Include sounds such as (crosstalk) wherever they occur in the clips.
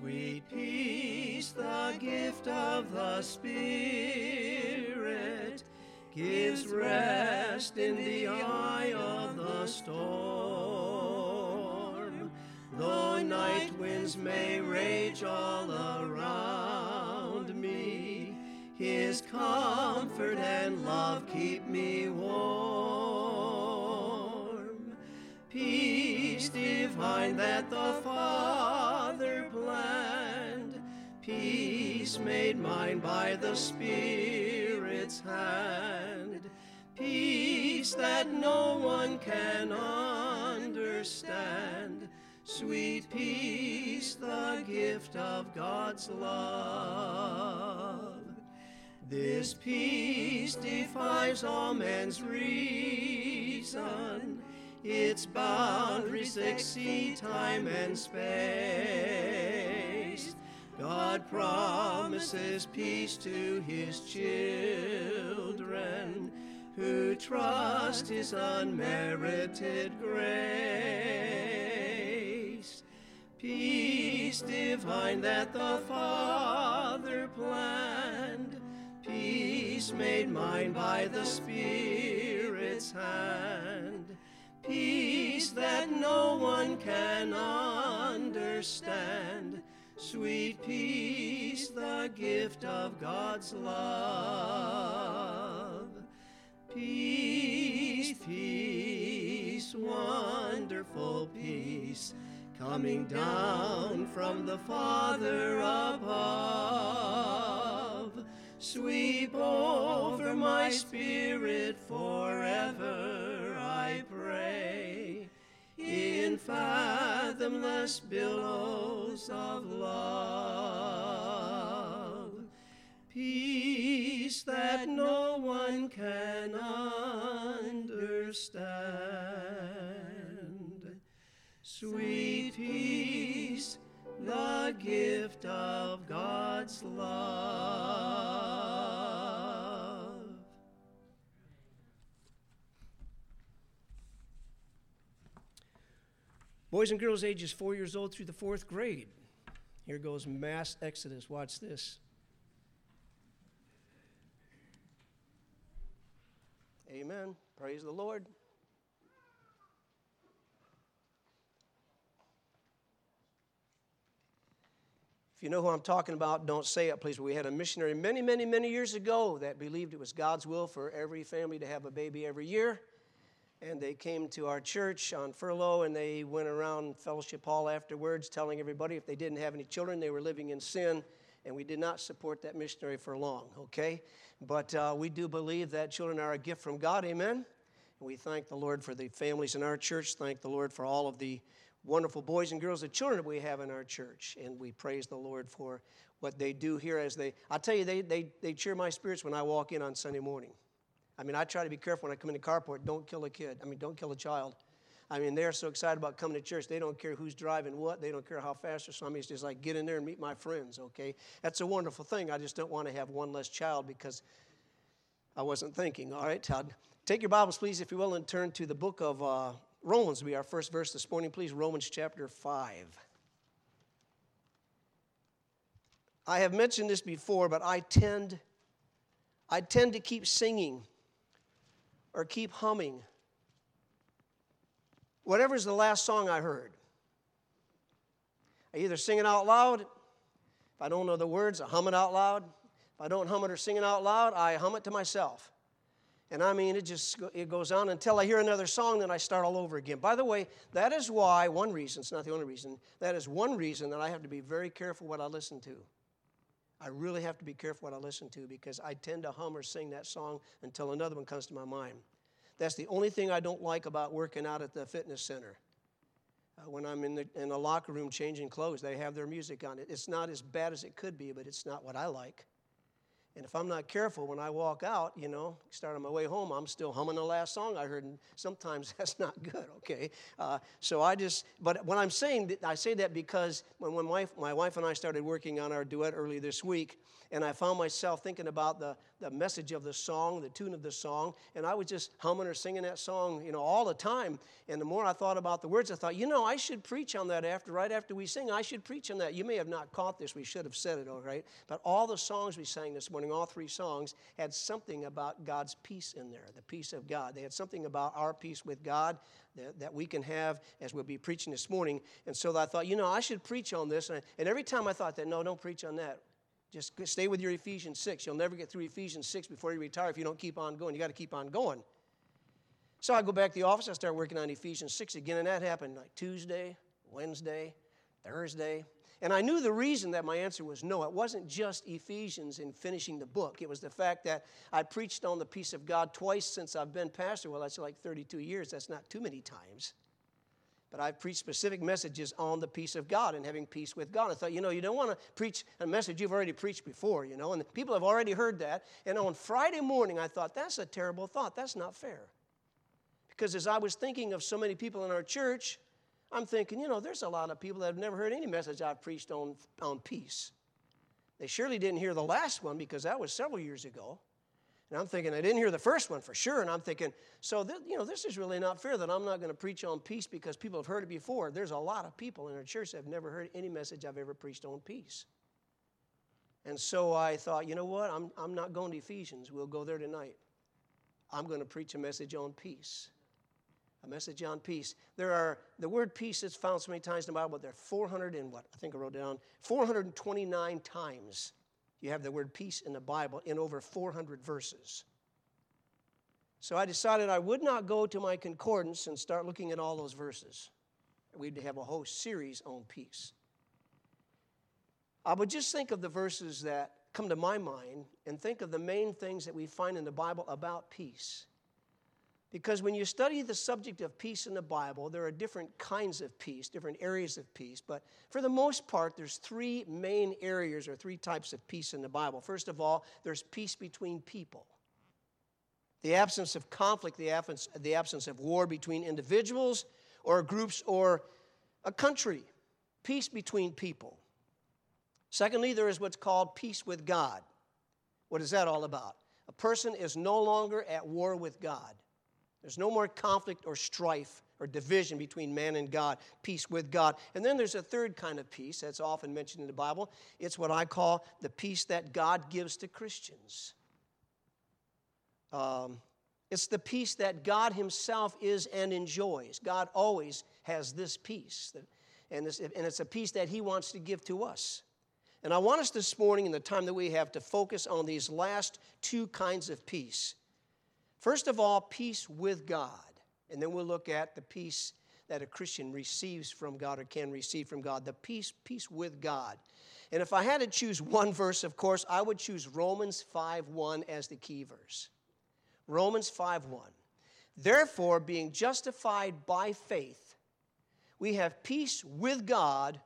Sweet peace, the gift of the Spirit, gives rest in the eye of the storm. Though night winds may rage all around me, His comfort and love keep me warm. Peace divine that the made mine by the Spirit's hand, peace that no one can understand. Sweet peace, the gift of God's love. This peace defies all man's reason. Its boundaries exceed time and space. God promises peace to his children who trust his unmerited grace. Peace divine that the Father planned, peace made mine by the Spirit's hand peace that no one can understand. Sweet peace, the gift of God's love. Peace, peace, wonderful peace, coming down from the Father above. Sweep over my spirit forever, in fathomless billows of love. Peace that no one can understand. Sweet peace, the gift of God's love. Boys and girls ages four years old through the fourth grade. Here goes mass exodus. Watch this. Amen. Praise the Lord. If you know who I'm talking about, don't say it, please. We had a missionary many, many, many years ago that believed it was God's will for every family to have a baby every year. And they came to our church on furlough and they went around Fellowship Hall afterwards telling everybody if they didn't have any children, they were living in sin. And we did not support that missionary for long, okay? But uh, we do believe that children are a gift from God, amen? And we thank the Lord for the families in our church. Thank the Lord for all of the wonderful boys and girls and children that we have in our church. And we praise the Lord for what they do here as they, I tell you, they, they, they cheer my spirits when I walk in on Sunday morning. I mean, I try to be careful when I come into carport. Don't kill a kid. I mean, don't kill a child. I mean, they're so excited about coming to church. They don't care who's driving what. They don't care how fast or something. It's just like, get in there and meet my friends, okay? That's a wonderful thing. I just don't want to have one less child because I wasn't thinking. All right, Todd. Take your Bibles, please, if you will, and turn to the book of uh, Romans will be our first verse this morning, please. Romans chapter 5. I have mentioned this before, but I tend, I tend to keep singing or keep humming. Whatever's the last song I heard. I either sing it out loud. If I don't know the words, I hum it out loud. If I don't hum it or sing it out loud, I hum it to myself. And I mean, it just it goes on until I hear another song, then I start all over again. By the way, that is why, one reason, it's not the only reason, that is one reason that I have to be very careful what I listen to. I really have to be careful what I listen to because I tend to hum or sing that song until another one comes to my mind. That's the only thing I don't like about working out at the fitness center. Uh, when I'm in the, in the locker room changing clothes, they have their music on it. It's not as bad as it could be, but it's not what I like. And if I'm not careful when I walk out, you know, start on my way home, I'm still humming the last song I heard, and sometimes (laughs) that's not good, okay? Uh, so I just, but when I'm saying, I say that because when, when my, my wife and I started working on our duet early this week, and I found myself thinking about the, the message of the song, the tune of the song, and I was just humming or singing that song, you know, all the time. And the more I thought about the words, I thought, you know, I should preach on that after, right after we sing. I should preach on that. You may have not caught this. We should have said it, all right. But all the songs we sang this morning, all three songs, had something about God's peace in there, the peace of God. They had something about our peace with God that, that we can have as we'll be preaching this morning. And so I thought, you know, I should preach on this. And, and every time I thought that, no, don't preach on that. Just stay with your Ephesians 6. You'll never get through Ephesians 6 before you retire if you don't keep on going. You got to keep on going. So I go back to the office, I start working on Ephesians 6 again, and that happened like Tuesday, Wednesday, Thursday. And I knew the reason that my answer was no. It wasn't just Ephesians in finishing the book. It was the fact that I preached on the peace of God twice since I've been pastor. Well, that's like 32 years. That's not too many times. But I've preached specific messages on the peace of God and having peace with God. I thought, you know, you don't want to preach a message you've already preached before, you know, and people have already heard that. And on Friday morning, I thought, that's a terrible thought. That's not fair. Because as I was thinking of so many people in our church, I'm thinking, you know, there's a lot of people that have never heard any message I've preached on, on peace. They surely didn't hear the last one because that was several years ago. And I'm thinking, I didn't hear the first one for sure. And I'm thinking, so, th- you know, this is really not fair that I'm not going to preach on peace because people have heard it before. There's a lot of people in our church that have never heard any message I've ever preached on peace. And so I thought, you know what? I'm, I'm not going to Ephesians. We'll go there tonight. I'm going to preach a message on peace. A message on peace. There are, the word peace is found so many times in the Bible, but there are 400 and what? I think I wrote down 429 times you have the word peace in the Bible in over 400 verses. So I decided I would not go to my concordance and start looking at all those verses. We'd have a whole series on peace. I would just think of the verses that come to my mind and think of the main things that we find in the Bible about peace. Because when you study the subject of peace in the Bible, there are different kinds of peace, different areas of peace. But for the most part, there's three main areas or three types of peace in the Bible. First of all, there's peace between people. The absence of conflict, the absence, the absence of war between individuals or groups or a country. Peace between people. Secondly, there is what's called peace with God. What is that all about? A person is no longer at war with God. There's no more conflict or strife or division between man and God, peace with God. And then there's a third kind of peace that's often mentioned in the Bible. It's what I call the peace that God gives to Christians. Um, it's the peace that God Himself is and enjoys. God always has this peace, and it's, and it's a peace that He wants to give to us. And I want us this morning, in the time that we have, to focus on these last two kinds of peace First of all, peace with God. And then we'll look at the peace that a Christian receives from God or can receive from God. The peace, peace with God. And if I had to choose (laughs) one verse, of course, I would choose Romans 5:1 as the key verse. Romans 5:1. Therefore, being justified by faith, we have peace with God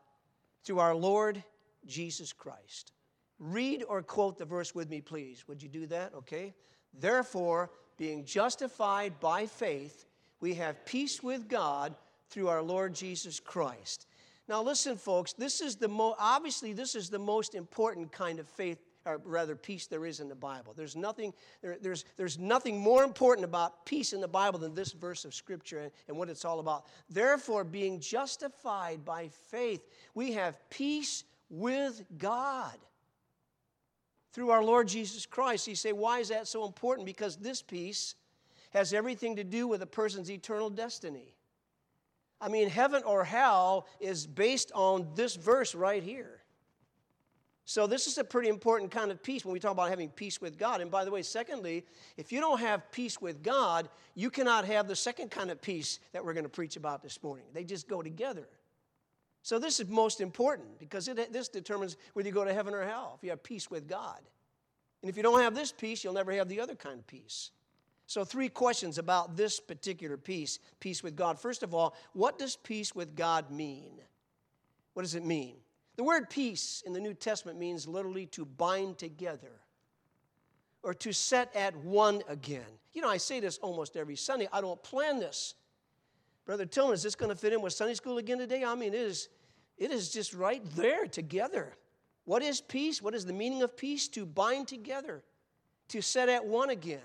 through our Lord Jesus Christ. Read or quote the verse with me, please. Would you do that? Okay. Therefore, being justified by faith, we have peace with God through our Lord Jesus Christ. Now, listen, folks, this is the most, obviously, this is the most important kind of faith, or rather, peace there is in the Bible. There's nothing, there, there's, there's nothing more important about peace in the Bible than this verse of Scripture and, and what it's all about. Therefore, being justified by faith, we have peace with God through our Lord Jesus Christ. You say, why is that so important? Because this peace has everything to do with a person's eternal destiny. I mean, heaven or hell is based on this verse right here. So, this is a pretty important kind of peace when we talk about having peace with God. And by the way, secondly, if you don't have peace with God, you cannot have the second kind of peace that we're going to preach about this morning. They just go together. So, this is most important because it, this determines whether you go to heaven or hell, if you have peace with God. And if you don't have this peace, you'll never have the other kind of peace. So, three questions about this particular peace peace with God. First of all, what does peace with God mean? What does it mean? The word peace in the New Testament means literally to bind together or to set at one again. You know, I say this almost every Sunday. I don't plan this. Brother Tillman, is this going to fit in with Sunday school again today? I mean, it is, it is just right there together. What is peace? What is the meaning of peace? To bind together, to set at one again.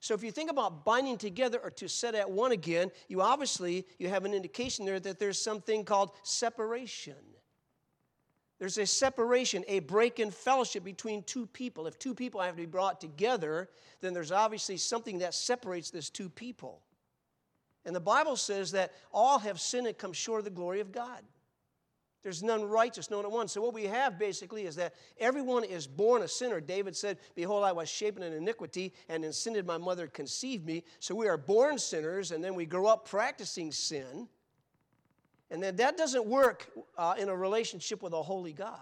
So if you think about binding together or to set at one again, you obviously you have an indication there that there's something called separation. There's a separation, a break in fellowship between two people. If two people have to be brought together, then there's obviously something that separates these two people. And the Bible says that all have sinned and come short of the glory of God. There's none righteous, no one. So what we have basically is that everyone is born a sinner. David said, Behold, I was shapen in iniquity, and in sin did my mother conceive me. So we are born sinners, and then we grow up practicing sin. And then that doesn't work uh, in a relationship with a holy God.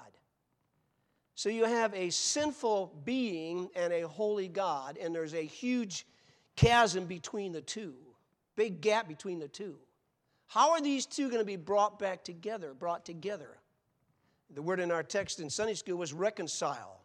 So you have a sinful being and a holy God, and there's a huge chasm between the two, big gap between the two. How are these two going to be brought back together, brought together? The word in our text in Sunday school was reconcile.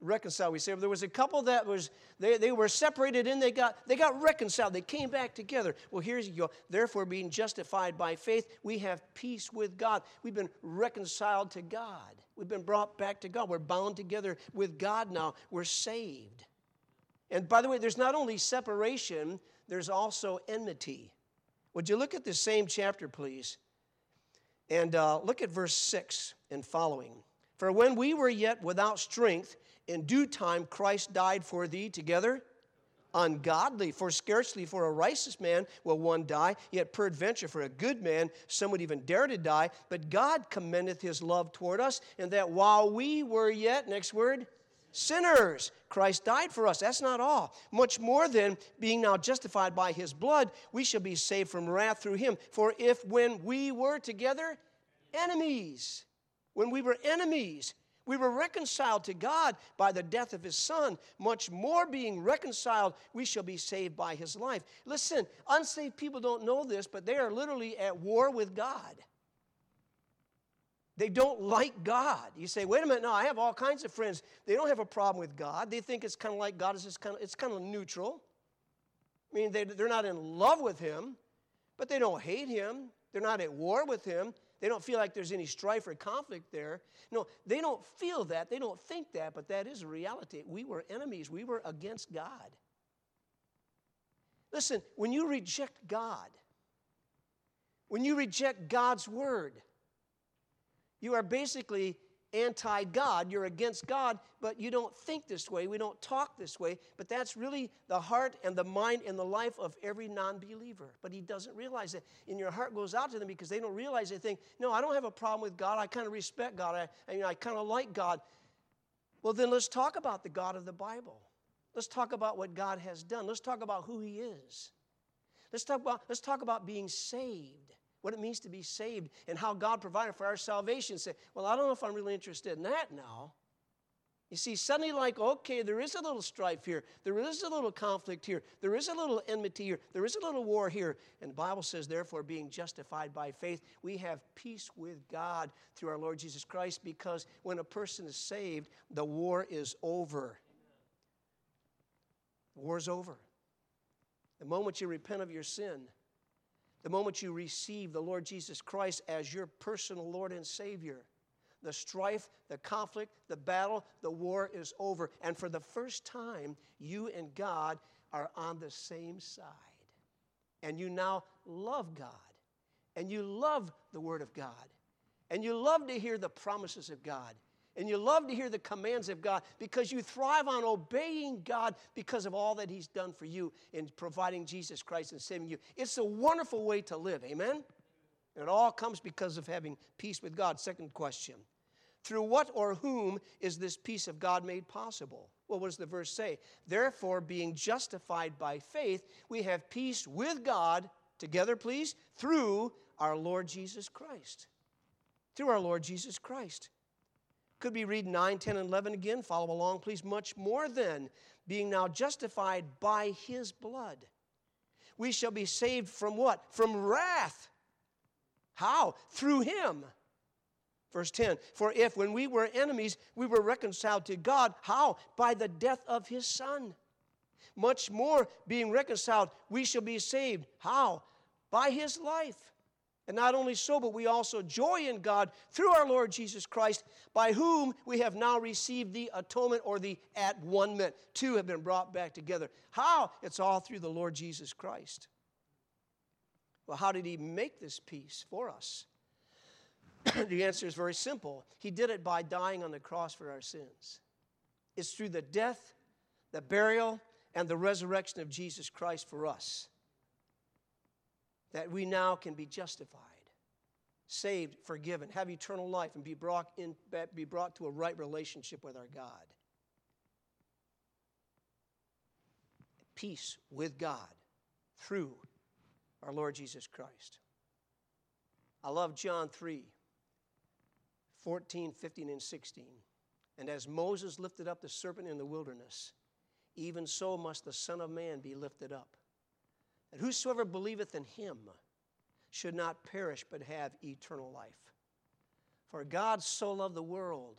Reconcile. We say there was a couple that was they, they were separated and they got they got reconciled. They came back together. Well, here's you go. Therefore, being justified by faith, we have peace with God. We've been reconciled to God. We've been brought back to God. We're bound together with God now. We're saved. And by the way, there's not only separation, there's also enmity. Would you look at the same chapter, please? And uh, look at verse 6 and following. For when we were yet without strength, in due time Christ died for thee together. Ungodly, for scarcely for a righteous man will one die, yet peradventure for a good man some would even dare to die. But God commendeth his love toward us, and that while we were yet, next word, sinners. Christ died for us. That's not all. Much more than being now justified by his blood, we shall be saved from wrath through him. For if when we were together enemies, when we were enemies, we were reconciled to God by the death of his son. Much more being reconciled, we shall be saved by his life. Listen, unsaved people don't know this, but they are literally at war with God. They don't like God. You say, wait a minute, no, I have all kinds of friends. They don't have a problem with God. They think it's kind of like God is just kind of, it's kind of neutral. I mean, they, they're not in love with Him, but they don't hate Him. They're not at war with Him. They don't feel like there's any strife or conflict there. No, they don't feel that. They don't think that, but that is a reality. We were enemies, we were against God. Listen, when you reject God, when you reject God's word, you are basically anti God. You're against God, but you don't think this way. We don't talk this way. But that's really the heart and the mind and the life of every non believer. But he doesn't realize it. And your heart goes out to them because they don't realize they think, no, I don't have a problem with God. I kind of respect God. I, I, mean, I kind of like God. Well, then let's talk about the God of the Bible. Let's talk about what God has done. Let's talk about who he is. Let's talk about, let's talk about being saved what it means to be saved, and how God provided for our salvation. Say, well, I don't know if I'm really interested in that now. You see, suddenly, like, okay, there is a little strife here. There is a little conflict here. There is a little enmity here. There is a little war here. And the Bible says, therefore, being justified by faith, we have peace with God through our Lord Jesus Christ because when a person is saved, the war is over. The war is over. The moment you repent of your sin, the moment you receive the Lord Jesus Christ as your personal Lord and Savior, the strife, the conflict, the battle, the war is over. And for the first time, you and God are on the same side. And you now love God. And you love the Word of God. And you love to hear the promises of God and you love to hear the commands of God because you thrive on obeying God because of all that He's done for you in providing Jesus Christ and saving you. It's a wonderful way to live, amen? And it all comes because of having peace with God. Second question Through what or whom is this peace of God made possible? Well, what does the verse say? Therefore, being justified by faith, we have peace with God, together, please, through our Lord Jesus Christ. Through our Lord Jesus Christ. Could be read 9, 10, and 11 again. Follow along, please. Much more than being now justified by his blood. We shall be saved from what? From wrath. How? Through him. Verse 10 For if when we were enemies, we were reconciled to God, how? By the death of his Son. Much more being reconciled, we shall be saved. How? By his life. And not only so, but we also joy in God through our Lord Jesus Christ, by whom we have now received the atonement or the at one ment. Two have been brought back together. How? It's all through the Lord Jesus Christ. Well, how did he make this peace for us? (clears throat) the answer is very simple. He did it by dying on the cross for our sins. It's through the death, the burial, and the resurrection of Jesus Christ for us that we now can be justified, saved, forgiven, have eternal life, and be brought, in, be brought to a right relationship with our God. Peace with God through our Lord Jesus Christ. I love John 3 14, 15, and 16. And as Moses lifted up the serpent in the wilderness, even so must the Son of Man be lifted up, that whosoever believeth in him should not perish but have eternal life. For God so loved the world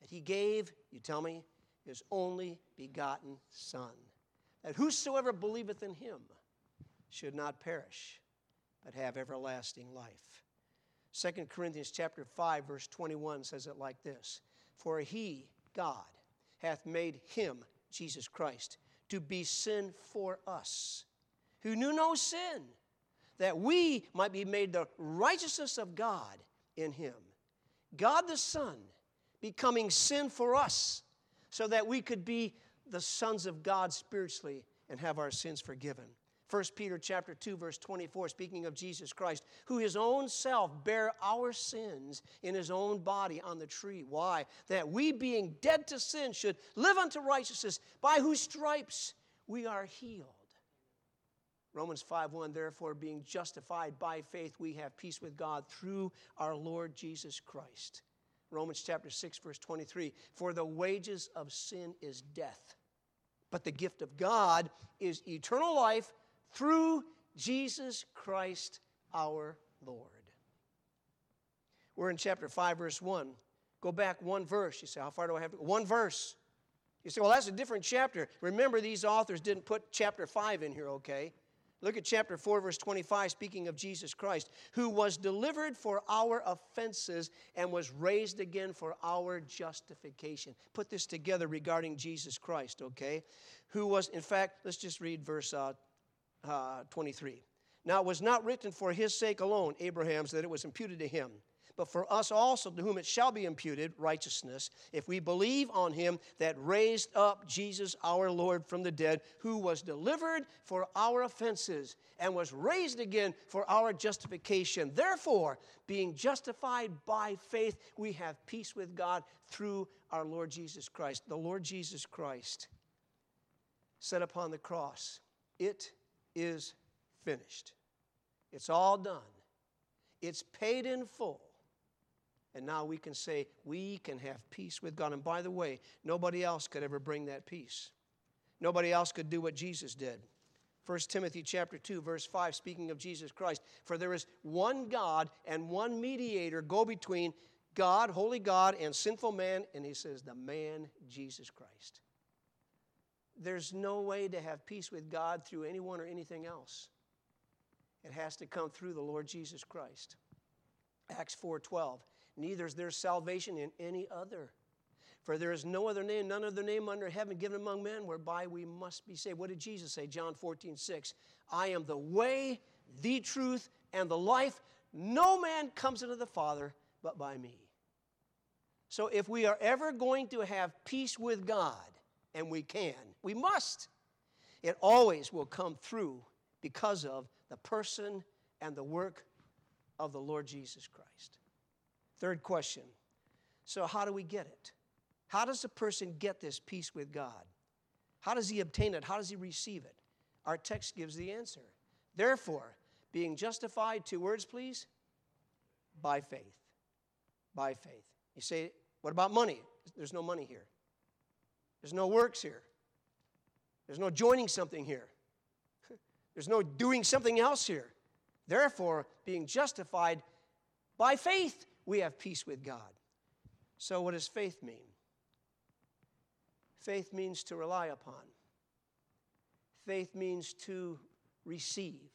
that he gave, you tell me, his only begotten Son, that whosoever believeth in him should not perish but have everlasting life. 2 Corinthians chapter 5 verse 21 says it like this, for he, God, hath made him, Jesus Christ, to be sin for us, who knew no sin, that we might be made the righteousness of God in him. God the Son becoming sin for us, so that we could be the sons of God spiritually and have our sins forgiven. 1 Peter chapter 2 verse 24 speaking of Jesus Christ who his own self bare our sins in his own body on the tree why that we being dead to sin should live unto righteousness by whose stripes we are healed Romans 5:1 therefore being justified by faith we have peace with God through our Lord Jesus Christ Romans chapter 6 verse 23 for the wages of sin is death but the gift of God is eternal life through Jesus Christ our Lord. We're in chapter 5, verse 1. Go back one verse. You say, How far do I have to go? One verse. You say, Well, that's a different chapter. Remember, these authors didn't put chapter 5 in here, okay? Look at chapter 4, verse 25, speaking of Jesus Christ, who was delivered for our offenses and was raised again for our justification. Put this together regarding Jesus Christ, okay? Who was, in fact, let's just read verse uh, uh, 23. Now it was not written for his sake alone, Abraham's, that it was imputed to him, but for us also, to whom it shall be imputed righteousness, if we believe on him that raised up Jesus our Lord from the dead, who was delivered for our offenses and was raised again for our justification. Therefore, being justified by faith, we have peace with God through our Lord Jesus Christ. The Lord Jesus Christ said upon the cross, It is finished. It's all done. It's paid in full. And now we can say we can have peace with God. And by the way, nobody else could ever bring that peace. Nobody else could do what Jesus did. 1 Timothy chapter 2 verse 5 speaking of Jesus Christ, for there is one God and one mediator go between God, holy God and sinful man, and he says the man Jesus Christ. There's no way to have peace with God through anyone or anything else. It has to come through the Lord Jesus Christ. Acts 4:12. Neither is there salvation in any other. For there is no other name, none other name under heaven given among men whereby we must be saved. What did Jesus say? John 14, 6. I am the way, the truth, and the life. No man comes into the Father but by me. So if we are ever going to have peace with God, and we can. We must. It always will come through because of the person and the work of the Lord Jesus Christ. Third question so, how do we get it? How does a person get this peace with God? How does he obtain it? How does he receive it? Our text gives the answer. Therefore, being justified, two words, please, by faith. By faith. You say, what about money? There's no money here. There's no works here. There's no joining something here. (laughs) There's no doing something else here. Therefore, being justified by faith, we have peace with God. So, what does faith mean? Faith means to rely upon, faith means to receive,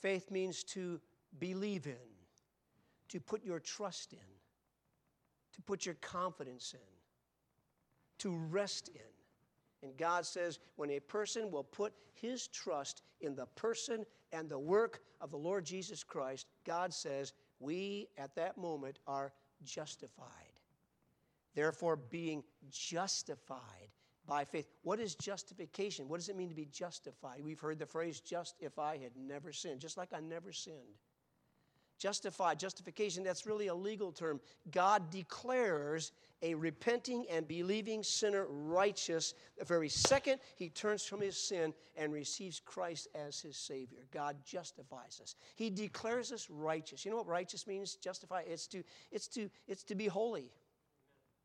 faith means to believe in, to put your trust in, to put your confidence in, to rest in. And God says, when a person will put his trust in the person and the work of the Lord Jesus Christ, God says, we at that moment are justified. Therefore, being justified by faith. What is justification? What does it mean to be justified? We've heard the phrase, just if I had never sinned, just like I never sinned. Justified, justification, that's really a legal term. God declares a repenting and believing sinner righteous the very second he turns from his sin and receives Christ as his Savior. God justifies us. He declares us righteous. You know what righteous means? Justify. It's to, it's to, it's to be holy.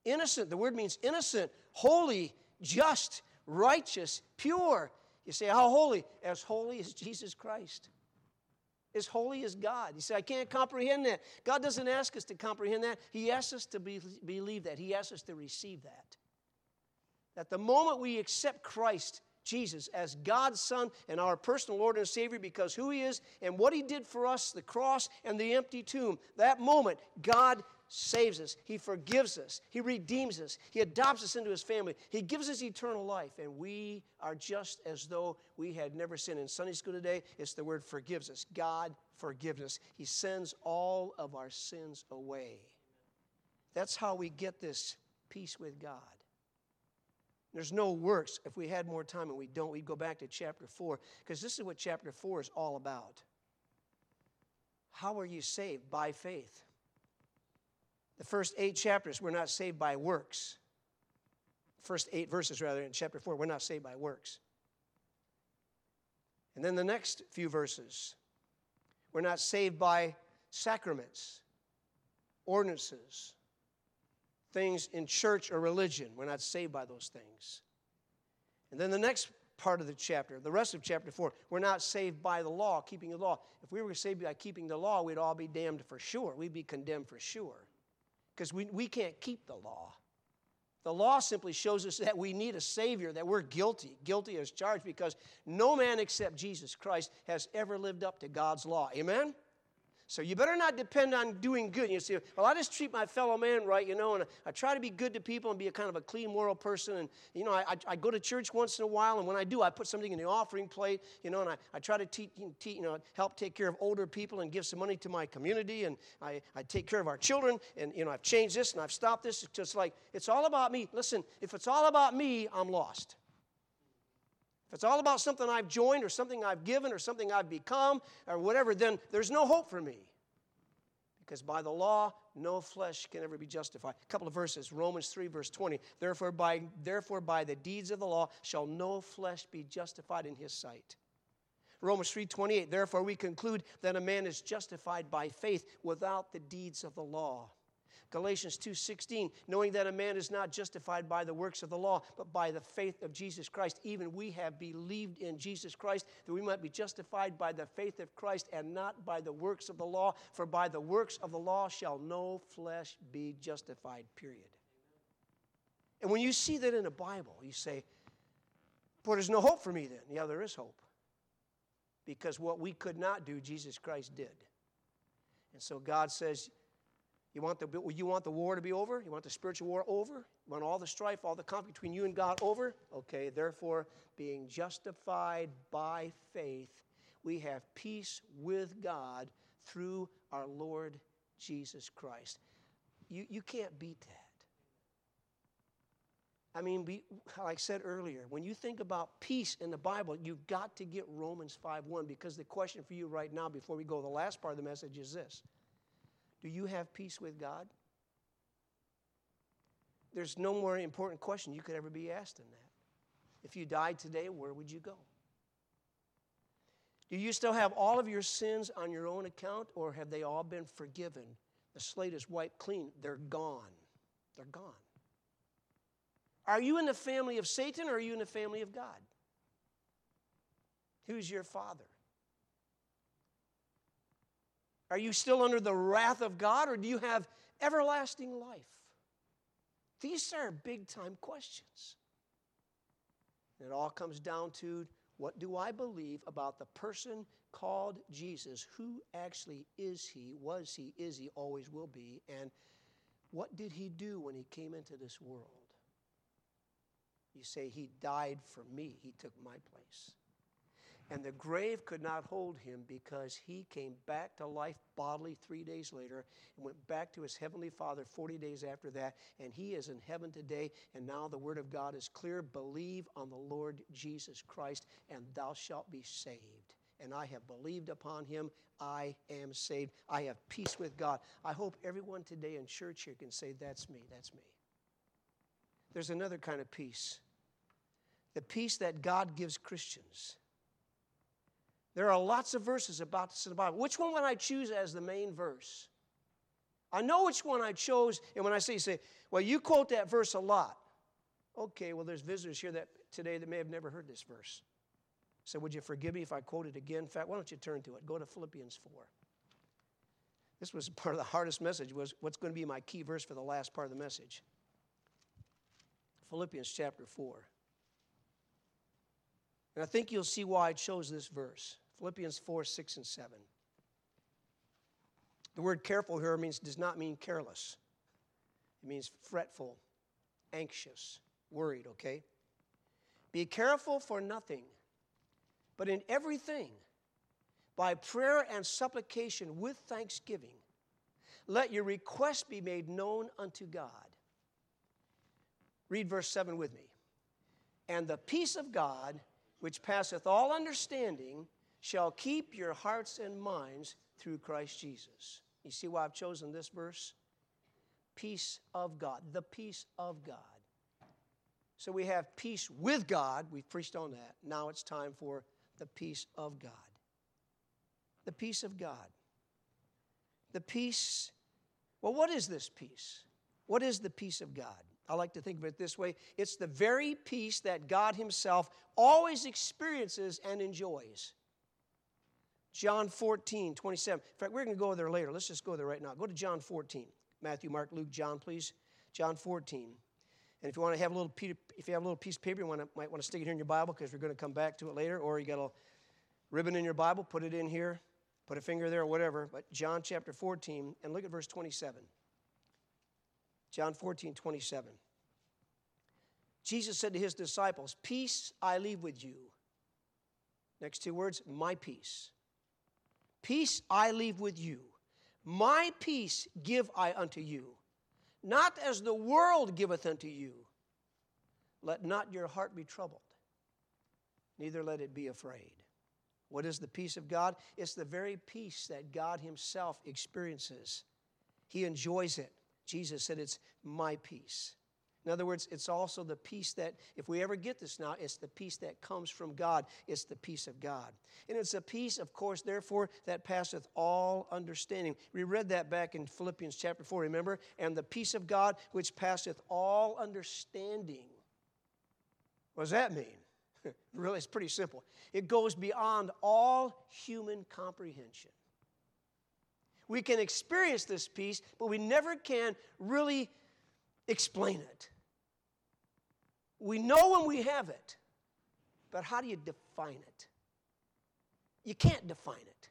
Innocent. The word means innocent, holy, just, righteous, pure. You say, How holy? As holy as Jesus Christ as holy as God. You say, I can't comprehend that. God doesn't ask us to comprehend that. He asks us to be, believe that. He asks us to receive that. That the moment we accept Christ, Jesus, as God's Son and our personal Lord and Savior because who He is and what He did for us, the cross and the empty tomb, that moment, God saves us, He forgives us, He redeems us, He adopts us into His family, He gives us eternal life, and we are just as though we had never sinned. In Sunday school today, it's the word forgives us. God forgives us. He sends all of our sins away. That's how we get this peace with God. There's no works. If we had more time and we don't, we'd go back to chapter 4, because this is what chapter 4 is all about. How are you saved? By faith. The first eight chapters, we're not saved by works. First eight verses, rather, in chapter 4, we're not saved by works. And then the next few verses, we're not saved by sacraments, ordinances, things in church or religion. We're not saved by those things. And then the next part of the chapter, the rest of chapter 4, we're not saved by the law, keeping the law. If we were saved by keeping the law, we'd all be damned for sure. We'd be condemned for sure because we, we can't keep the law. The law simply shows us that we need a Savior, that we're guilty, guilty as charged, because no man except Jesus Christ has ever lived up to God's law. Amen? So you better not depend on doing good. You see, well, I just treat my fellow man right, you know, and I try to be good to people and be a kind of a clean, moral person. And, you know, I, I go to church once in a while, and when I do, I put something in the offering plate, you know, and I, I try to te- te- you know, help take care of older people and give some money to my community. And I, I take care of our children. And, you know, I've changed this and I've stopped this. It's just like, it's all about me. Listen, if it's all about me, I'm lost. It's all about something I've joined or something I've given or something I've become or whatever, then there's no hope for me. Because by the law, no flesh can ever be justified. A couple of verses, Romans 3, verse 20. Therefore by, therefore, by the deeds of the law shall no flesh be justified in his sight. Romans 3:28 Therefore we conclude that a man is justified by faith without the deeds of the law. Galatians 2:16, knowing that a man is not justified by the works of the law, but by the faith of Jesus Christ. Even we have believed in Jesus Christ that we might be justified by the faith of Christ and not by the works of the law, for by the works of the law shall no flesh be justified. Period. And when you see that in the Bible, you say, "But there's no hope for me then." Yeah, there is hope. Because what we could not do, Jesus Christ did. And so God says, you want, the, you want the war to be over? You want the spiritual war over? You want all the strife, all the conflict between you and God over? Okay, therefore, being justified by faith, we have peace with God through our Lord Jesus Christ. You, you can't beat that. I mean, be, like I said earlier, when you think about peace in the Bible, you've got to get Romans 5 1 because the question for you right now, before we go, the last part of the message is this. Do you have peace with God? There's no more important question you could ever be asked than that. If you died today, where would you go? Do you still have all of your sins on your own account, or have they all been forgiven? The slate is wiped clean. They're gone. They're gone. Are you in the family of Satan, or are you in the family of God? Who's your father? Are you still under the wrath of God or do you have everlasting life? These are big time questions. it all comes down to What do I believe about the person called Jesus? Who actually is he? Was he? Is he? Always will be. And what did he do when he came into this world? You say, He died for me, He took my place. And the grave could not hold him because he came back to life bodily three days later and went back to his heavenly Father 40 days after that. And he is in heaven today. And now the word of God is clear believe on the Lord Jesus Christ, and thou shalt be saved. And I have believed upon him. I am saved. I have peace with God. I hope everyone today in church here can say, That's me. That's me. There's another kind of peace the peace that God gives Christians. There are lots of verses about this in the Bible. Which one would I choose as the main verse? I know which one I chose, and when I say, say, well, you quote that verse a lot. Okay, well, there's visitors here that today that may have never heard this verse. So would you forgive me if I quote it again? In fact, why don't you turn to it? Go to Philippians 4. This was (laughs) part of the hardest message, was what's going to be my key verse for the last part of the message. Philippians chapter 4. And I think you'll see why I chose this verse Philippians 4 6 and 7. The word careful here means, does not mean careless, it means fretful, anxious, worried, okay? Be careful for nothing, but in everything, by prayer and supplication with thanksgiving, let your request be made known unto God. Read verse 7 with me. And the peace of God, which passeth all understanding, shall keep your hearts and minds through Christ Jesus. You see why I've chosen this verse? Peace of God, the peace of God. So we have peace with God. We've preached on that. Now it's time for the peace of God. The peace of God. The peace, well, what is this peace? What is the peace of God? I like to think of it this way it's the very peace that God Himself always experiences and enjoys. John 14, 27. In fact, we're going to go there later. Let's just go there right now. Go to John 14. Matthew, Mark, Luke, John, please. John 14. And if you want to have a little, if you have a little piece of paper, you want to, might want to stick it here in your Bible because we're going to come back to it later. Or you got a ribbon in your Bible, put it in here, put a finger there, or whatever. But John chapter 14, and look at verse 27. John 14, 27. Jesus said to his disciples, Peace I leave with you. Next two words, my peace. Peace I leave with you. My peace give I unto you. Not as the world giveth unto you. Let not your heart be troubled, neither let it be afraid. What is the peace of God? It's the very peace that God Himself experiences. He enjoys it. Jesus said, It's my peace. In other words, it's also the peace that, if we ever get this now, it's the peace that comes from God. It's the peace of God. And it's a peace, of course, therefore, that passeth all understanding. We read that back in Philippians chapter 4, remember? And the peace of God which passeth all understanding. What does that mean? (laughs) really, it's pretty simple. It goes beyond all human comprehension. We can experience this peace, but we never can really explain it. We know when we have it, but how do you define it? You can't define it.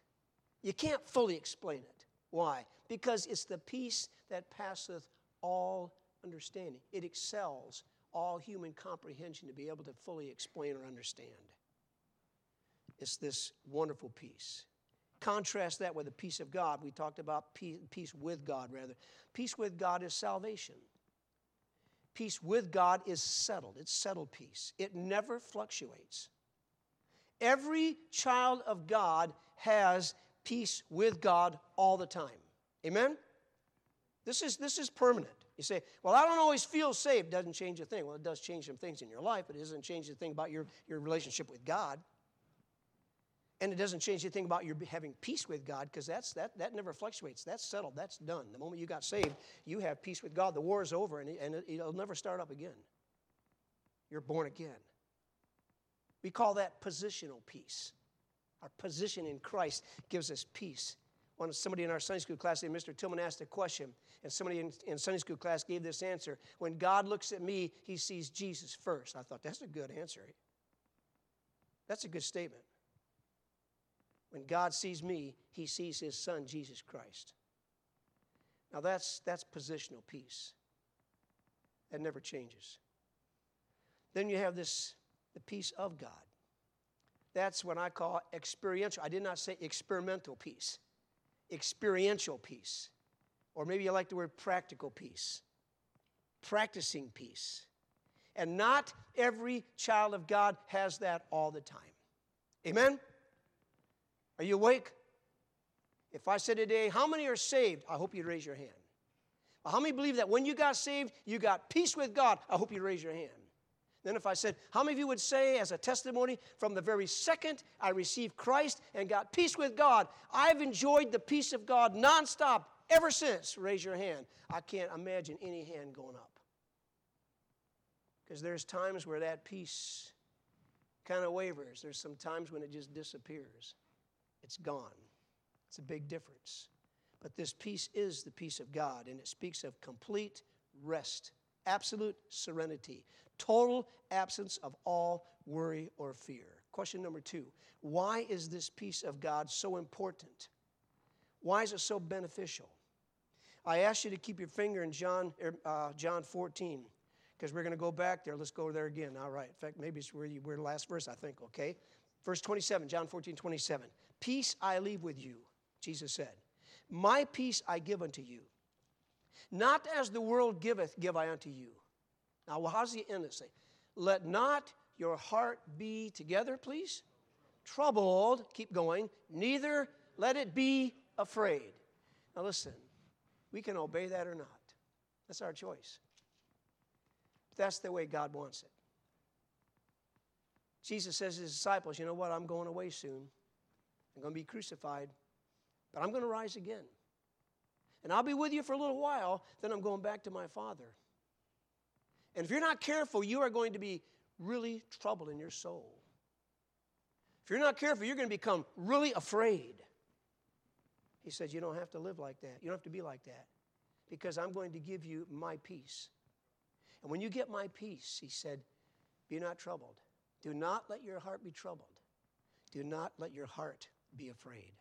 You can't fully explain it. Why? Because it's the peace that passeth all understanding. It excels all human comprehension to be able to fully explain or understand. It's this wonderful peace. Contrast that with the peace of God. We talked about peace, with God, rather. Peace with God is salvation. Peace with God is settled. It's settled peace. It never fluctuates. Every child of God has peace with God all the time. Amen? This is, this is permanent. You say, well, I don't always feel saved. Doesn't change a thing. Well, it does change some things in your life, but it doesn't change a thing about your, your relationship with God. And it doesn't change anything about your having peace with God because that's that that never fluctuates. That's settled. That's done. The moment you got saved, you have peace with God. The war is over, and, it, and it, it'll never start up again. You're born again. We call that positional peace. Our position in Christ gives us peace. When somebody in our Sunday school class, Mr. Tillman asked a question, and somebody in, in Sunday school class gave this answer. When God looks at me, he sees Jesus first. I thought, that's a good answer. That's a good statement. When God sees me, he sees his son, Jesus Christ. Now that's, that's positional peace. That never changes. Then you have this, the peace of God. That's what I call experiential. I did not say experimental peace, experiential peace. Or maybe you like the word practical peace, practicing peace. And not every child of God has that all the time. Amen? Are you awake? If I said today, how many are saved? I hope you'd raise your hand. How many believe that when you got saved, you got peace with God? I hope you'd raise your hand. Then, if I said, How many of you would say, as a testimony, from the very second I received Christ and got peace with God, I've enjoyed the peace of God nonstop ever since? Raise your hand. I can't imagine any hand going up. Because there's times where that peace kind of wavers, there's some times when it just disappears, it's gone. It's a big difference. But this peace is the peace of God, and it speaks of complete rest, absolute serenity, total absence of all worry or fear. Question number two Why is this peace of God so important? Why is it so beneficial? I ask you to keep your finger in John, er, uh, John 14, because we're going to go back there. Let's go there again. All right. In fact, maybe it's where you were last verse, I think, okay? Verse 27, John 14, 27. Peace I leave with you, Jesus said. My peace I give unto you. Not as the world giveth, give I unto you. Now, well, how's the end it say? Let not your heart be together, please. Troubled, keep going, neither let it be afraid. Now, listen, we can obey that or not. That's our choice. That's the way God wants it. Jesus says to his disciples, You know what? I'm going away soon. I'm going to be crucified, but I'm going to rise again. And I'll be with you for a little while, then I'm going back to my Father. And if you're not careful, you are going to be really troubled in your soul. If you're not careful, you're going to become really afraid. He says, You don't have to live like that. You don't have to be like that because I'm going to give you my peace. And when you get my peace, he said, Be not troubled. Do not let your heart be troubled. Do not let your heart be afraid.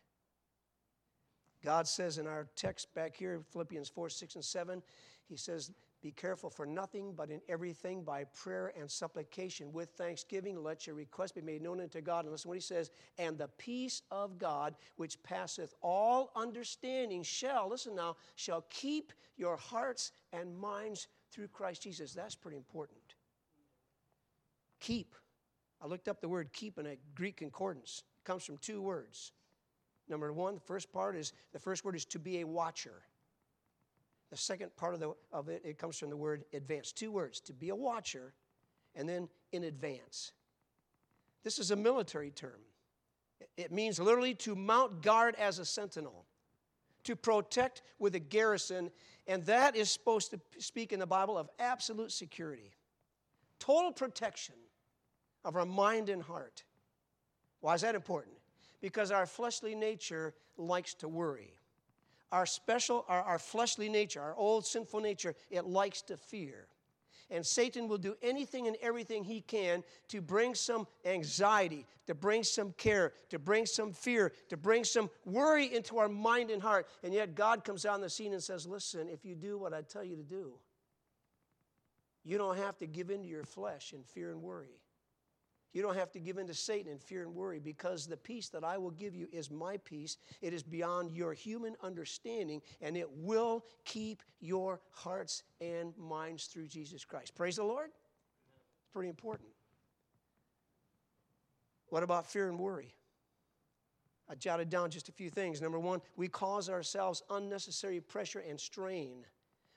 God says in our text back here, Philippians 4 6 and 7, He says, Be careful for nothing, but in everything by prayer and supplication with thanksgiving, let your request be made known unto God. And listen what He says, And the peace of God, which passeth all understanding, shall, listen now, shall keep your hearts and minds through Christ Jesus. That's pretty important. Keep. I looked up the word keep in a Greek concordance. Comes from two words Number one, the first part is the first word is to be a watcher. The second part of, the, of it, it comes from the word advance. Two words, to be a watcher, and then in advance. This is a military term. It means literally to mount guard as a sentinel, to protect with a garrison, and that is supposed to speak in the Bible of absolute security, total protection of our mind and heart. Why is that important? because our fleshly nature likes to worry. Our special, our, our fleshly nature, our old sinful nature, it likes to fear. And Satan will do anything and everything he can to bring some anxiety, to bring some care, to bring some fear, to bring some worry into our mind and heart. And yet God comes out on the scene and says, Listen, if you do what I tell you to do, you don't have to give in to your flesh and fear and worry. You don't have to give in to Satan in fear and worry because the peace that I will give you is my peace. It is beyond your human understanding and it will keep your hearts and minds through Jesus Christ. Praise the Lord. It's pretty important. What about fear and worry? I jotted down just a few things. Number one, we cause ourselves unnecessary pressure and strain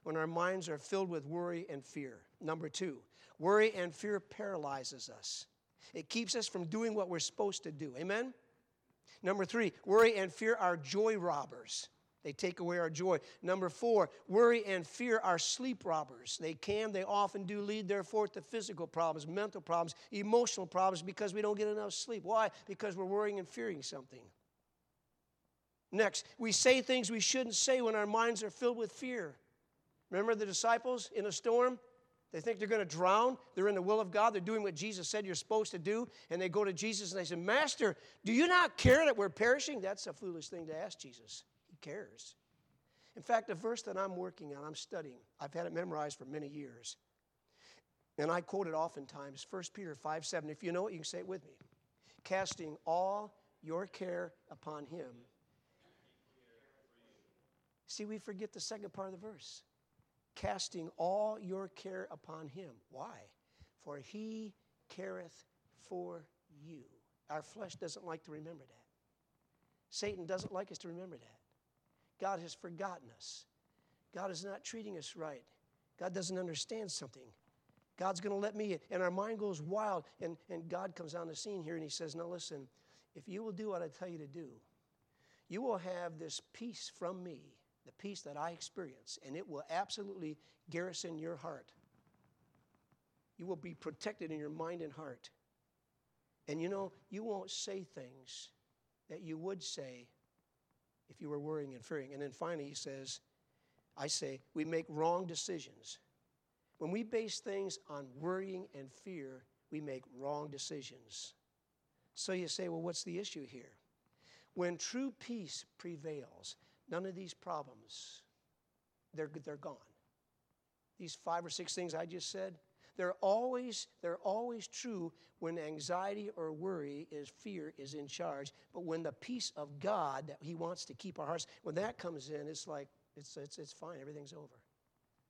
when our minds are filled with worry and fear. Number two, worry and fear paralyzes us. It keeps us from doing what we're supposed to do. Amen? Number three, worry and fear are joy robbers. They take away our joy. Number four, worry and fear are sleep robbers. They can, they often do lead, therefore, to physical problems, mental problems, emotional problems because we don't get enough sleep. Why? Because we're worrying and fearing something. Next, we say things we shouldn't say when our minds are filled with fear. Remember the disciples in a storm? They think they're going to drown. They're in the will of God. They're doing what Jesus said you're supposed to do. And they go to Jesus and they say, Master, do you not care that we're perishing? That's a foolish thing to ask Jesus. He cares. In fact, a verse that I'm working on, I'm studying, I've had it memorized for many years. And I quote it oftentimes 1 Peter 5 7. If you know it, you can say it with me. Casting all your care upon him. See, we forget the second part of the verse casting all your care upon him. Why? For he careth for you. Our flesh doesn't like to remember that. Satan doesn't like us to remember that. God has forgotten us. God is not treating us right. God doesn't understand something. God's going to let me, and our mind goes wild, and, and God comes on the scene here and He says, Now listen, if you will do what I tell you to do, you will have this peace from me the peace that I experience, and it will absolutely garrison your heart. You will be protected in your mind and heart. And you know, you won't say things that you would say if you were worrying and fearing. And then finally, he says, I say, we make wrong decisions. When we base things on worrying and fear, we make wrong decisions. So you say, well, what's the issue here? When true peace prevails, None of these problems, they're, they're gone. These five or six things I just said, they're always, they're always true when anxiety or worry is fear is in charge. But when the peace of God that He wants to keep our hearts, when that comes in, it's like, it's, it's, it's fine, everything's over.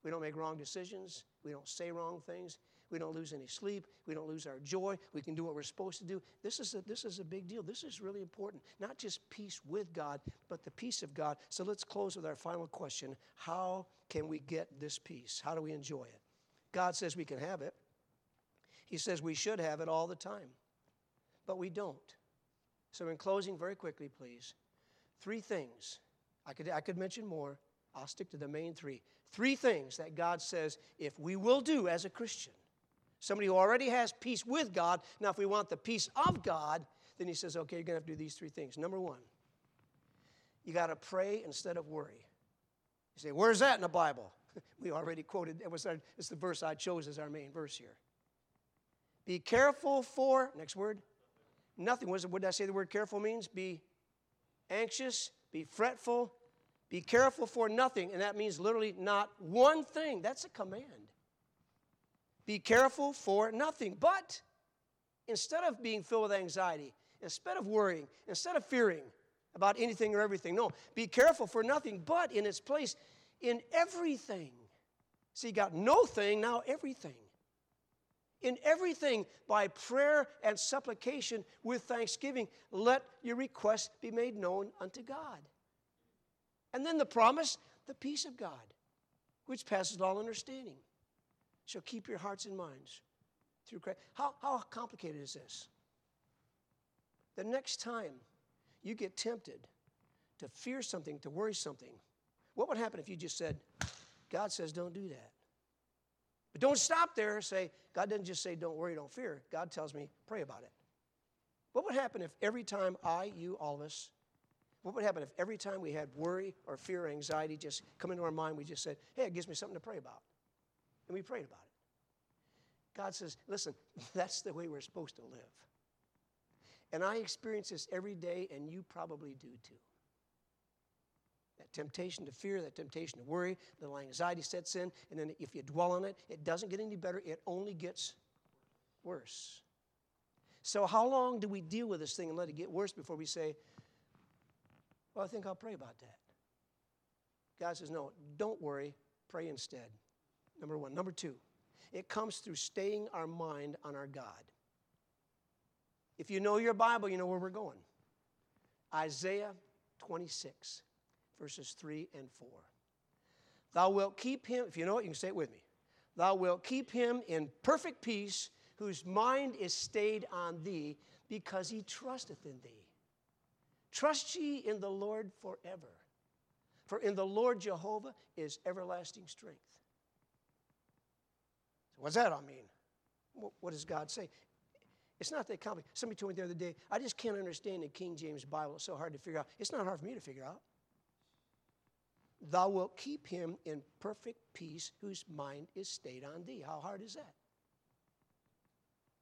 We don't make wrong decisions, we don't say wrong things, we don't lose any sleep. We don't lose our joy. We can do what we're supposed to do. This is a, this is a big deal. This is really important. Not just peace with God, but the peace of God. So let's close with our final question How can we get this peace? How do we enjoy it? God says we can have it. He says we should have it all the time, but we don't. So, in closing, very quickly, please, three things. I could, I could mention more. I'll stick to the main three. Three things that God says if we will do as a Christian, somebody who already has peace with God. Now, if we want the peace of God, then he says, okay, you're going to have to do these three things. Number one, you got to pray instead of worry. You say, where's that in the Bible? (laughs) we already quoted, it was our, it's the verse I chose as our main verse here. Be careful for, next word, nothing. What, what did I say the word careful means? Be anxious, be fretful, be careful for nothing. And that means literally not one thing. That's a command. Be careful for nothing. But instead of being filled with anxiety, instead of worrying, instead of fearing about anything or everything, no, be careful for nothing, but in its place, in everything. See, got no thing, now everything. In everything, by prayer and supplication with thanksgiving, let your requests be made known unto God. And then the promise, the peace of God, which passes all understanding shall keep your hearts and minds through Christ. How, how complicated is this? The next time you get tempted to fear something, to worry something, what would happen if you just said, God says don't do that? But don't stop there. Say, God doesn't just say don't worry, don't fear. God tells me, pray about it. What would happen if every time I, you, all of us, what would happen if every time we had worry or fear or anxiety just come into our mind, we just said, hey, it gives me something to pray about? And we prayed about it. God says, listen, (laughs) that's the way we're supposed to live. And I experience this every day, and you probably do too. That temptation to fear, that temptation to worry, the anxiety sets in, and then if you dwell on it, it doesn't get any better, it only gets worse. So, how long do we deal with this thing and let it get worse before we say, Well, I think I'll pray about that? God says, No, don't worry, pray instead. Number one. Number two, it comes through staying our mind on our God. If you know your Bible, you know where we're going. Isaiah 26, verses 3 and 4. Thou wilt keep him, if you know it, you can say it with me. Thou wilt keep him in perfect peace, whose mind is stayed on thee, because he trusteth in thee. Trust ye in the Lord forever, for in the Lord Jehovah is everlasting strength. What's that all mean? What does God say? It's not that complicated. Somebody told me the other day, I just can't understand the King James Bible. It's so hard to figure out. It's not hard for me to figure out. thou wilt keep him in perfect peace whose mind is stayed on thee. How hard is that?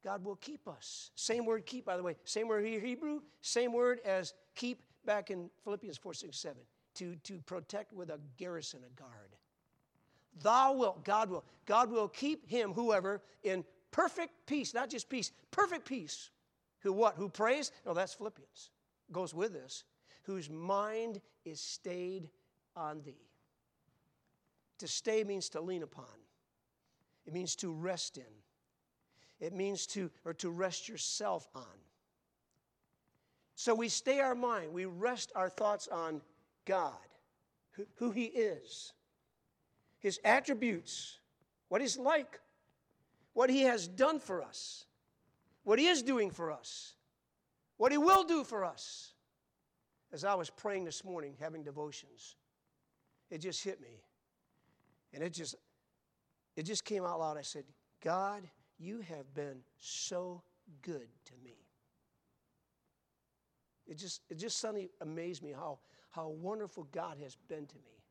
God will keep us. Same word keep, by the way. Same word here, Hebrew. Same word as keep back in Philippians 4, 6, 7. To, to protect with a garrison, a guard. Thou wilt, God will. God will keep him, whoever, in perfect peace, not just peace, perfect peace. Who what? Who prays? No, that's Philippians. Goes with this. Whose mind is stayed on thee. To stay means to lean upon. It means to rest in. It means to, or to rest yourself on. So we stay our mind, we rest our thoughts on God, who, who He is, His attributes, what He's like, what He has done for us, what He is doing for us, what He will do for us. As I was praying this morning, having devotions, it just hit me. And it just, it just came out loud. I said, God, you have been so good to me. It just, it just suddenly amazed me how, how wonderful God has been to me.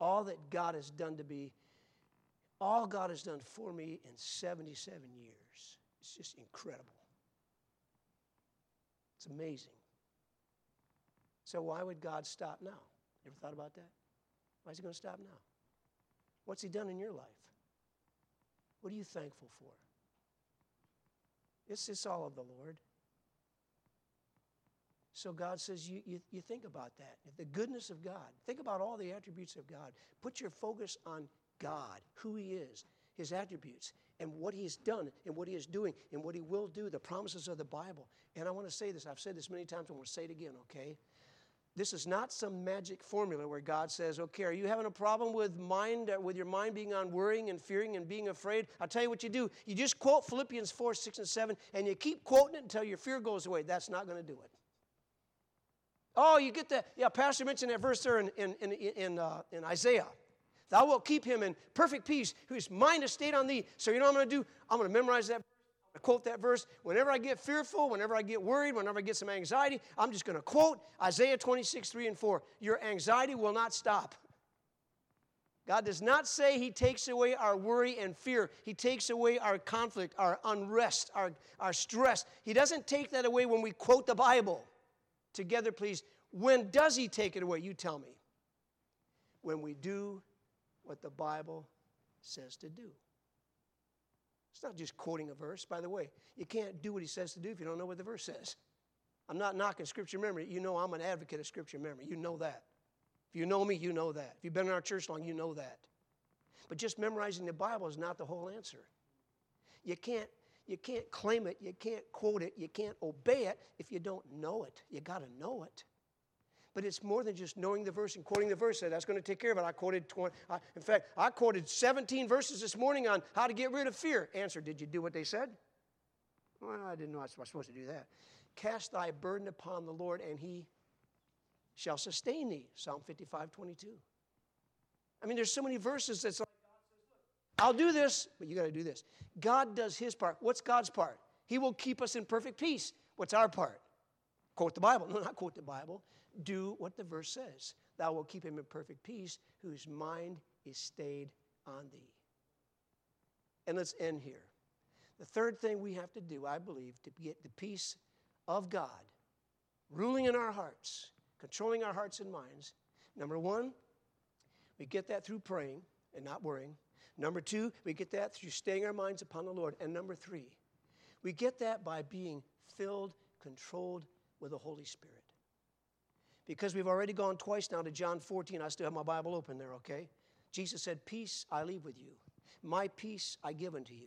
All that God has done to me, all God has done for me in 77 years. It's just incredible. It's amazing. So, why would God stop now? Ever thought about that? Why is He going to stop now? What's He done in your life? What are you thankful for? It's, it's all of the Lord. So God says, you, you, you think about that. The goodness of God. Think about all the attributes of God. Put your focus on God, who He is, His attributes, and what He has done, and what He is doing, and what He will do, the promises of the Bible. And I want to say this. I've said this many times. I want to say it again, okay? This is not some magic formula where God says, okay, are you having a problem with mind, uh, with your mind being on worrying and fearing and being afraid? I'll tell you what you do. You just quote Philippians 4, 6, and 7, and you keep quoting it until your fear goes away. That's not going to do it. Oh, you get that. Yeah, Pastor mentioned that verse there in, in, in, in, uh, in Isaiah. Thou wilt keep him in perfect peace, whose mind is stayed on thee. So you know what I'm going to do? I'm going to memorize that I quote that verse. Whenever I get fearful, whenever I get worried, whenever I get some anxiety, I'm just going to quote Isaiah 26, 3 and 4. Your anxiety will not stop. God does not say He takes away our worry and fear. He takes away our conflict, our unrest, our, our stress. He doesn't take that away when we quote the Bible. Together, please. When does He take it away? You tell me. When we do what the Bible says to do. It's not just quoting a verse. By the way, you can't do what he says to do if you don't know what the verse says. I'm not knocking scripture memory. You know I'm an advocate of scripture memory. You know that. If you know me, you know that. If you've been in our church long, you know that. But just memorizing the Bible is not the whole answer. You can't, you can't claim it, you can't quote it, you can't obey it if you don't know it. You got to know it. But it's more than just knowing the verse and quoting the verse. That's going to take care of it. I quoted 20, I, in fact, I quoted 17 verses this morning on how to get rid of fear. Answer, did you do what they said? Well, I didn't know I was supposed to do that. Cast thy burden upon the Lord, and he shall sustain thee. Psalm 55, 22. I mean, there's so many verses that's like, I'll do this, but you got to do this. God does his part. What's God's part? He will keep us in perfect peace. What's our part? Quote the Bible. (laughs) No, not quote the Bible do what the verse says. Thou wilt keep him in perfect peace, whose mind is stayed on thee. And let's end here. The third thing we have to do, I believe, to get the peace of God ruling in our hearts, controlling our hearts and minds. Number one, we get that through praying and not worrying. Number two, we get that through staying our minds upon the Lord. And number three, we get that by being filled, controlled with the Holy Spirit. Because we've already gone twice now to John 14, I still have my Bible open there, okay? Jesus said, Peace I leave with you, my peace I give unto you.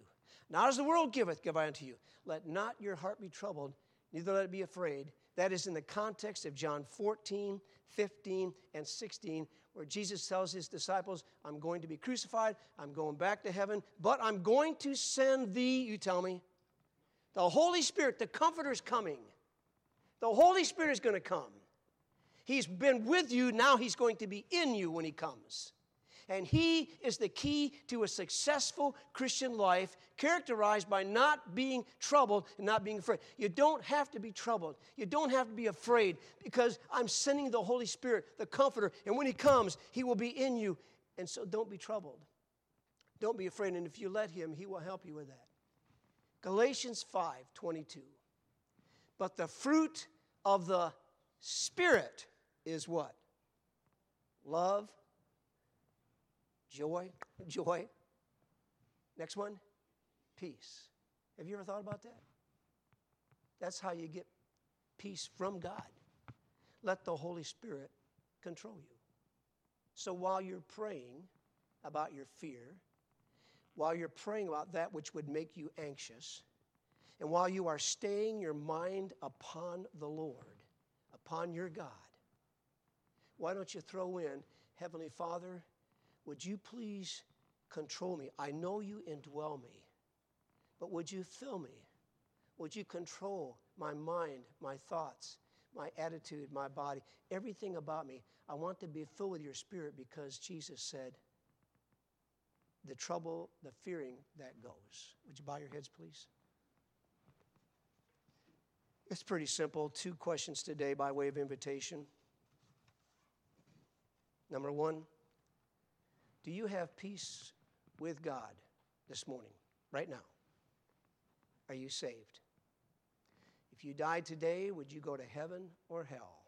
Not as the world giveth, give I unto you. Let not your heart be troubled, neither let it be afraid. That is in the context of John 14, 15, and 16, where Jesus tells his disciples, I'm going to be crucified, I'm going back to heaven, but I'm going to send thee, you tell me, the Holy Spirit, the Comforter is coming. The Holy Spirit is going to come. He's been with you, now He's going to be in you when He comes. And He is the key to a successful Christian life, characterized by not being troubled and not being afraid. You don't have to be troubled. You don't have to be afraid because I'm sending the Holy Spirit, the Comforter, and when He comes, He will be in you. And so don't be troubled. Don't be afraid. And if you let Him, He will help you with that. Galatians 5 22. But the fruit of the Spirit is what? Love, joy, joy. Next one, peace. Have you ever thought about that? That's how you get peace from God. Let the Holy Spirit control you. So while you're praying about your fear, while you're praying about that which would make you anxious, and while you are staying your mind upon the Lord, upon your God, why don't you throw in, Heavenly Father, would you please control me? I know you indwell me, but would you fill me? Would you control my mind, my thoughts, my attitude, my body, everything about me? I want to be filled with your spirit because Jesus said, the trouble, the fearing that goes. Would you bow your heads, please? It's pretty simple. Two questions today by way of invitation. Number one, do you have peace with God this morning, right now? Are you saved? If you died today, would you go to heaven or hell?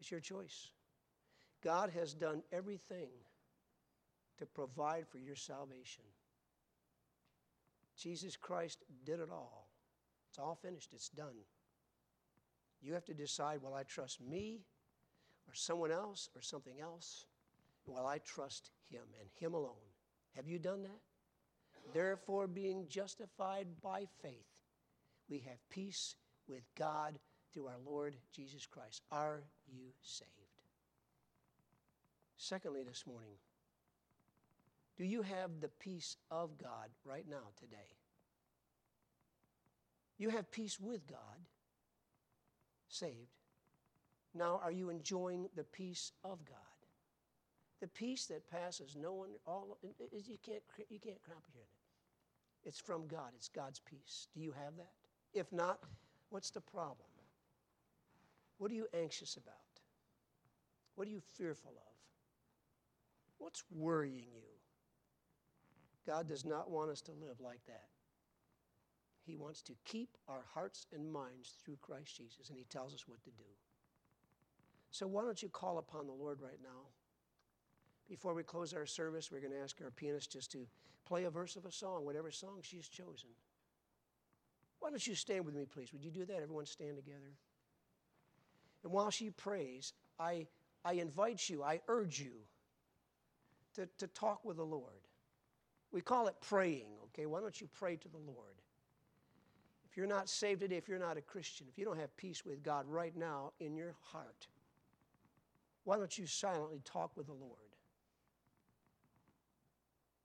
It's your choice. God has done everything to provide for your salvation. Jesus Christ did it all. It's all finished, it's done. You have to decide will I trust me or someone else or something else? Will I trust him and him alone? Have you done that? Therefore, being justified by faith, we have peace with God through our Lord Jesus Christ. Are you saved? Secondly, this morning, do you have the peace of God right now, today? You have peace with God, saved. Now, are you enjoying the peace of God? The peace that passes no one, all, is you can't, you can't comprehend it. It's from God, it's God's peace. Do you have that? If not, what's the problem? What are you anxious about? What are you fearful of? What's worrying you? God does not want us to live like that. He wants to keep our hearts and minds through Christ Jesus, and He tells us what to do. So, why don't you call upon the Lord right now? Before we close our service, we're going to ask our pianist just to play a verse of a song, whatever song she's chosen. Why don't you stand with me, please? Would you do that? Everyone stand together. And while she prays, I, I invite you, I urge you to, to talk with the Lord. We call it praying, okay? Why don't you pray to the Lord? If you're not saved today, if you're not a Christian, if you don't have peace with God right now in your heart, why don't you silently talk with the Lord?